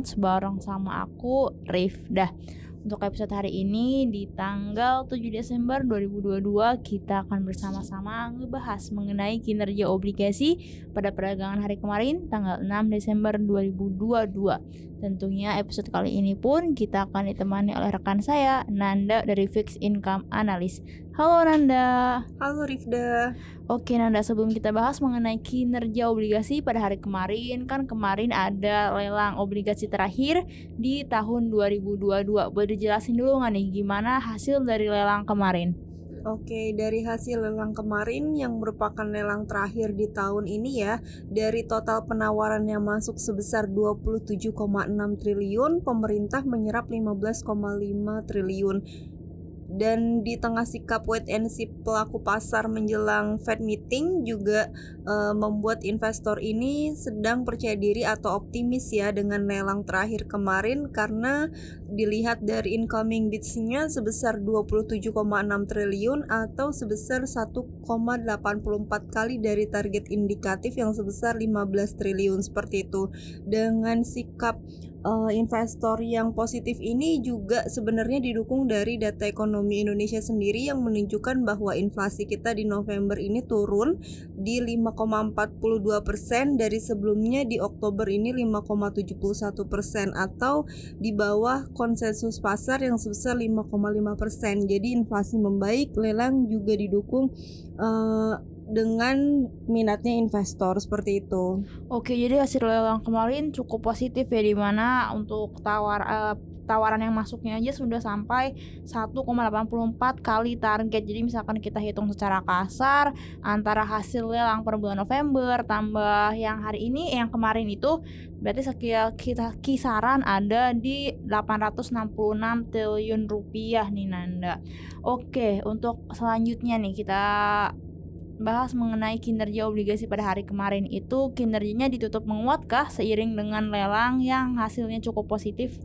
Notes bareng sama aku Rif. Dah. Untuk episode hari ini di tanggal 7 Desember 2022 kita akan bersama-sama ngebahas mengenai kinerja obligasi pada perdagangan hari kemarin tanggal 6 Desember 2022. Tentunya episode kali ini pun kita akan ditemani oleh rekan saya Nanda dari Fixed Income Analyst. Halo Nanda. Halo Rifda. Oke Nanda, sebelum kita bahas mengenai kinerja obligasi pada hari kemarin, kan kemarin ada lelang obligasi terakhir di tahun 2022. Boleh dijelasin dulu nggak nih gimana hasil dari lelang kemarin? Oke, dari hasil lelang kemarin yang merupakan lelang terakhir di tahun ini ya, dari total penawaran yang masuk sebesar 27,6 triliun, pemerintah menyerap 15,5 triliun dan di tengah sikap wait and see pelaku pasar menjelang Fed meeting juga uh, membuat investor ini sedang percaya diri atau optimis ya dengan lelang terakhir kemarin karena dilihat dari incoming bids-nya sebesar 27,6 triliun atau sebesar 1,84 kali dari target indikatif yang sebesar 15 triliun seperti itu. Dengan sikap uh, investor yang positif ini juga sebenarnya didukung dari data ekonomi Indonesia sendiri yang menunjukkan bahwa inflasi kita di November ini turun di 5,42 persen dari sebelumnya di Oktober ini 5,71 persen atau di bawah konsensus pasar yang sebesar 5,5 persen. Jadi inflasi membaik, lelang juga didukung uh, dengan minatnya investor seperti itu. Oke, jadi hasil lelang kemarin cukup positif ya di mana untuk tawar uh, tawaran yang masuknya aja sudah sampai 1,84 kali target. Jadi misalkan kita hitung secara kasar antara hasil lelang per bulan November tambah yang hari ini yang kemarin itu berarti sekitar kita kisaran ada di 866 triliun rupiah nih Nanda. Oke, untuk selanjutnya nih kita bahas mengenai kinerja obligasi pada hari kemarin itu kinerjanya ditutup menguatkah seiring dengan lelang yang hasilnya cukup positif?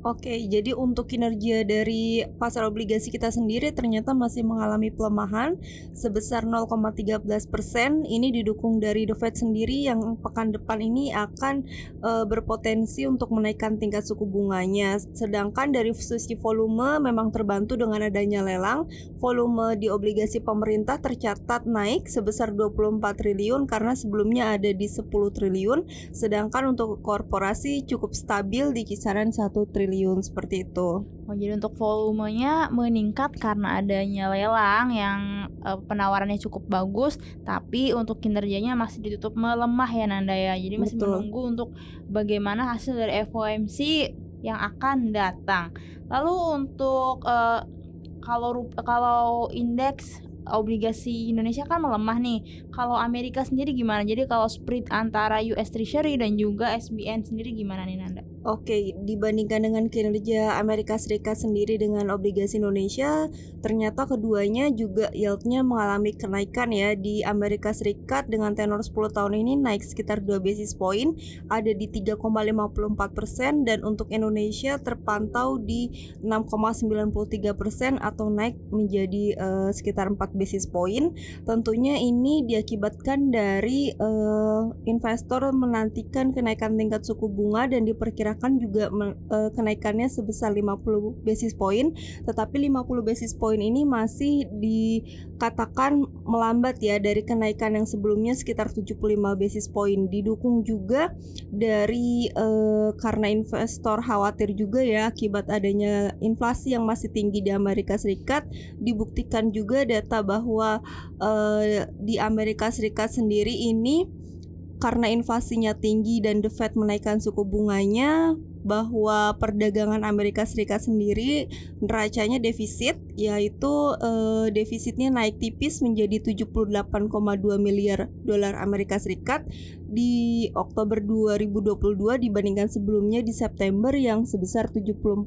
Oke, jadi untuk kinerja dari pasar obligasi kita sendiri ternyata masih mengalami pelemahan sebesar 0,13 persen. Ini didukung dari The Fed sendiri yang pekan depan ini akan e, berpotensi untuk menaikkan tingkat suku bunganya. Sedangkan dari sisi volume memang terbantu dengan adanya lelang. Volume di obligasi pemerintah tercatat naik sebesar 24 triliun karena sebelumnya ada di 10 triliun. Sedangkan untuk korporasi cukup stabil di kisaran 1 triliun triliun seperti itu. Oh, jadi untuk volumenya meningkat karena adanya lelang yang uh, penawarannya cukup bagus, tapi untuk kinerjanya masih ditutup melemah ya Nanda ya. Jadi masih Betul. menunggu untuk bagaimana hasil dari FOMC yang akan datang. Lalu untuk uh, kalau kalau indeks obligasi Indonesia kan melemah nih. Kalau Amerika sendiri gimana? Jadi kalau spread antara US Treasury dan juga SBN sendiri gimana nih Nanda? Oke, dibandingkan dengan kinerja Amerika Serikat sendiri dengan obligasi Indonesia, ternyata keduanya juga yieldnya mengalami kenaikan ya. Di Amerika Serikat dengan tenor 10 tahun ini naik sekitar 2 basis point, ada di 3,54 persen dan untuk Indonesia terpantau di 6,93 persen atau naik menjadi uh, sekitar 4 basis point. Tentunya ini diakibatkan dari uh, investor menantikan kenaikan tingkat suku bunga dan diperkirakan diperkirakan juga uh, kenaikannya sebesar 50 basis point, tetapi 50 basis point ini masih dikatakan melambat ya dari kenaikan yang sebelumnya sekitar 75 basis point. Didukung juga dari uh, karena investor khawatir juga ya akibat adanya inflasi yang masih tinggi di Amerika Serikat, dibuktikan juga data bahwa uh, di Amerika Serikat sendiri ini karena inflasinya tinggi dan The Fed menaikkan suku bunganya bahwa perdagangan Amerika Serikat sendiri neracanya defisit yaitu eh, defisitnya naik tipis menjadi 78,2 miliar dolar Amerika Serikat di Oktober 2022 dibandingkan sebelumnya di September yang sebesar 74,1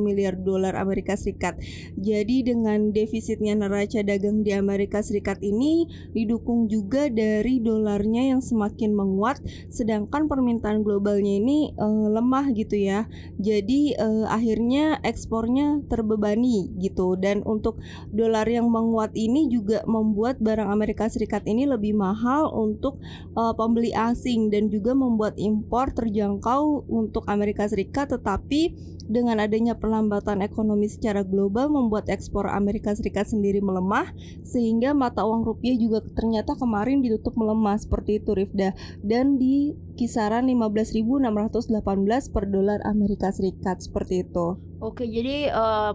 miliar dolar Amerika Serikat. Jadi dengan defisitnya neraca dagang di Amerika Serikat ini didukung juga dari dolarnya yang semakin menguat sedangkan permintaan globalnya ini uh, lemah gitu ya. Jadi uh, akhirnya ekspornya terbebani gitu. Dan untuk dolar yang menguat ini juga membuat barang Amerika Serikat ini lebih mahal untuk uh, pembeli asing dan juga membuat impor terjangkau untuk Amerika Serikat. Tetapi dengan adanya perlambatan ekonomi secara global membuat ekspor Amerika Serikat sendiri melemah sehingga mata uang rupiah juga ternyata kemarin ditutup melemah seperti itu Rifda. Dan di kisaran 15.618 per dolar Amerika Serikat seperti itu. Oke, jadi uh,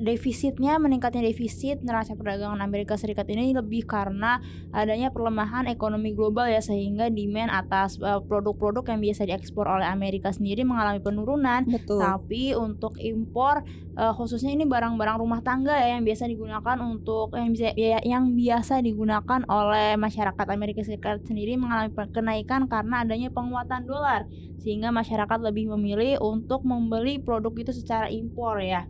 defisitnya meningkatnya defisit neraca perdagangan Amerika Serikat ini lebih karena adanya perlemahan ekonomi global ya sehingga demand atas produk eh, produk-produk yang biasa diekspor oleh Amerika sendiri mengalami penurunan. Betul. Tapi untuk impor uh, khususnya ini barang-barang rumah tangga ya yang biasa digunakan untuk yang bisa ya, yang biasa digunakan oleh masyarakat Amerika Serikat sendiri mengalami kenaikan karena adanya penguatan dolar sehingga masyarakat lebih memilih untuk membeli produk itu secara impor ya.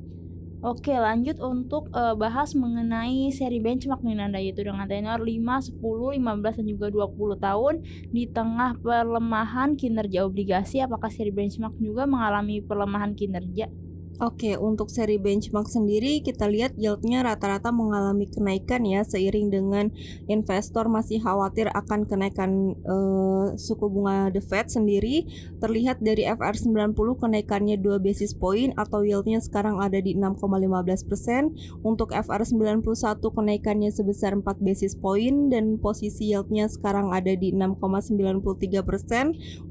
Oke, lanjut untuk uh, bahas mengenai seri benchmark nih Nanda yaitu dengan tenor 5, 10, 15 dan juga 20 tahun di tengah pelemahan kinerja obligasi apakah seri benchmark juga mengalami pelemahan kinerja? Oke, untuk seri benchmark sendiri kita lihat yieldnya rata-rata mengalami kenaikan ya seiring dengan investor masih khawatir akan kenaikan uh, suku bunga The Fed sendiri. Terlihat dari FR90 kenaikannya 2 basis point atau yieldnya sekarang ada di 6,15%. Untuk FR91 kenaikannya sebesar 4 basis point dan posisi yieldnya sekarang ada di 6,93%.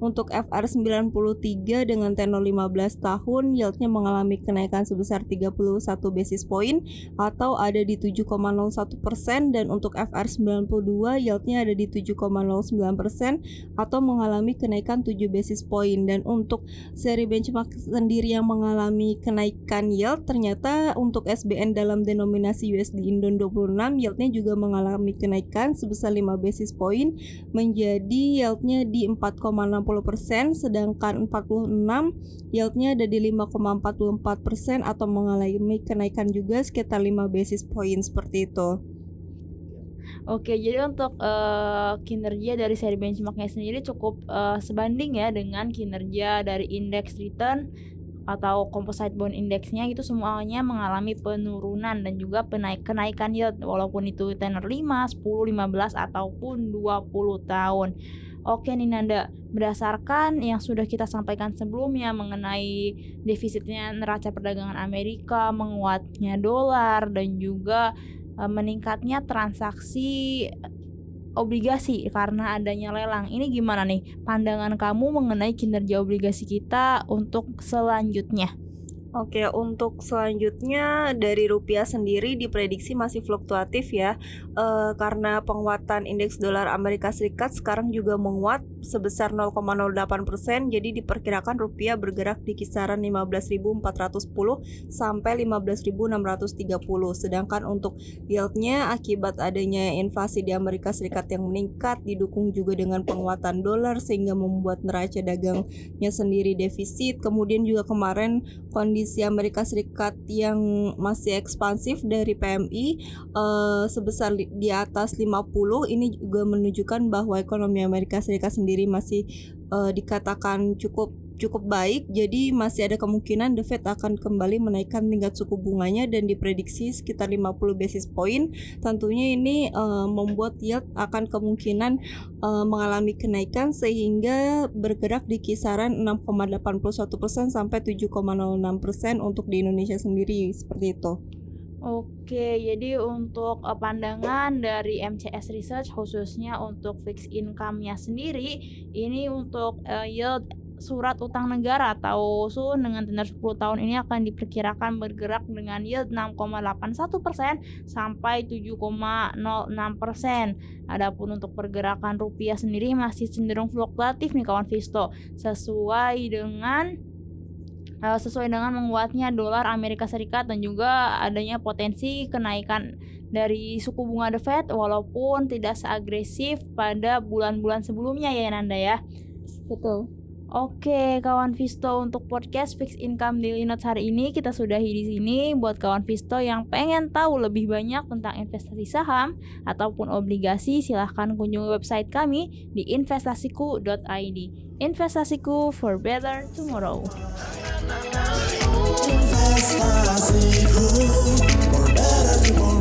Untuk FR93 dengan tenor 15 tahun yieldnya mengalami kenaikan sebesar 31 basis point atau ada di 7,01 persen dan untuk FR92 yieldnya ada di 7,09 persen atau mengalami kenaikan 7 basis point. Dan untuk seri benchmark sendiri yang mengalami kenaikan yield ternyata untuk SBN dalam denominasi USD Indon 26 yieldnya juga mengalami kenaikan sebesar 5 basis point menjadi yieldnya di 4,60 persen sedangkan 46 yieldnya ada di 5,44 4% atau mengalami kenaikan juga sekitar 5 basis point seperti itu. Oke, jadi untuk uh, kinerja dari seri benchmarknya sendiri cukup uh, sebanding ya dengan kinerja dari indeks return atau composite bond indexnya itu semuanya mengalami penurunan dan juga penaik kenaikan yield walaupun itu tenor 5, 10, 15 ataupun 20 tahun. Oke nih Nanda, berdasarkan yang sudah kita sampaikan sebelumnya mengenai defisitnya neraca perdagangan Amerika, menguatnya dolar dan juga e, meningkatnya transaksi obligasi karena adanya lelang. Ini gimana nih pandangan kamu mengenai kinerja obligasi kita untuk selanjutnya? Oke, untuk selanjutnya dari rupiah sendiri diprediksi masih fluktuatif ya, e, karena penguatan indeks dolar Amerika Serikat sekarang juga menguat sebesar 0,08 persen, jadi diperkirakan rupiah bergerak di kisaran 15.410 sampai 15.630. Sedangkan untuk yieldnya akibat adanya invasi di Amerika Serikat yang meningkat, didukung juga dengan penguatan dolar sehingga membuat neraca dagangnya sendiri defisit. Kemudian juga kemarin kondisi Amerika Serikat yang masih ekspansif dari PMI eh, sebesar di atas 50 ini juga menunjukkan bahwa ekonomi Amerika Serikat sendiri masih uh, dikatakan cukup cukup baik, jadi masih ada kemungkinan The Fed akan kembali menaikkan tingkat suku bunganya dan diprediksi sekitar 50 basis point. Tentunya ini uh, membuat yield akan kemungkinan uh, mengalami kenaikan sehingga bergerak di kisaran 6,81% sampai 7,06% untuk di Indonesia sendiri seperti itu. Oke, jadi untuk uh, pandangan dari MCS Research khususnya untuk fixed income-nya sendiri, ini untuk uh, yield surat utang negara atau SUN dengan tenor 10 tahun ini akan diperkirakan bergerak dengan yield 6,81% sampai 7,06%. Adapun untuk pergerakan rupiah sendiri masih cenderung fluktuatif nih kawan Visto sesuai dengan sesuai dengan menguatnya dolar Amerika Serikat dan juga adanya potensi kenaikan dari suku bunga The Fed walaupun tidak seagresif pada bulan-bulan sebelumnya ya Nanda ya. Betul. Oke, kawan Visto untuk podcast Fix Income Daily Notes hari ini kita sudahi di sini. Buat kawan Visto yang pengen tahu lebih banyak tentang investasi saham ataupun obligasi, silahkan kunjungi website kami di investasiku.id. Investasiku for better tomorrow. Investasiku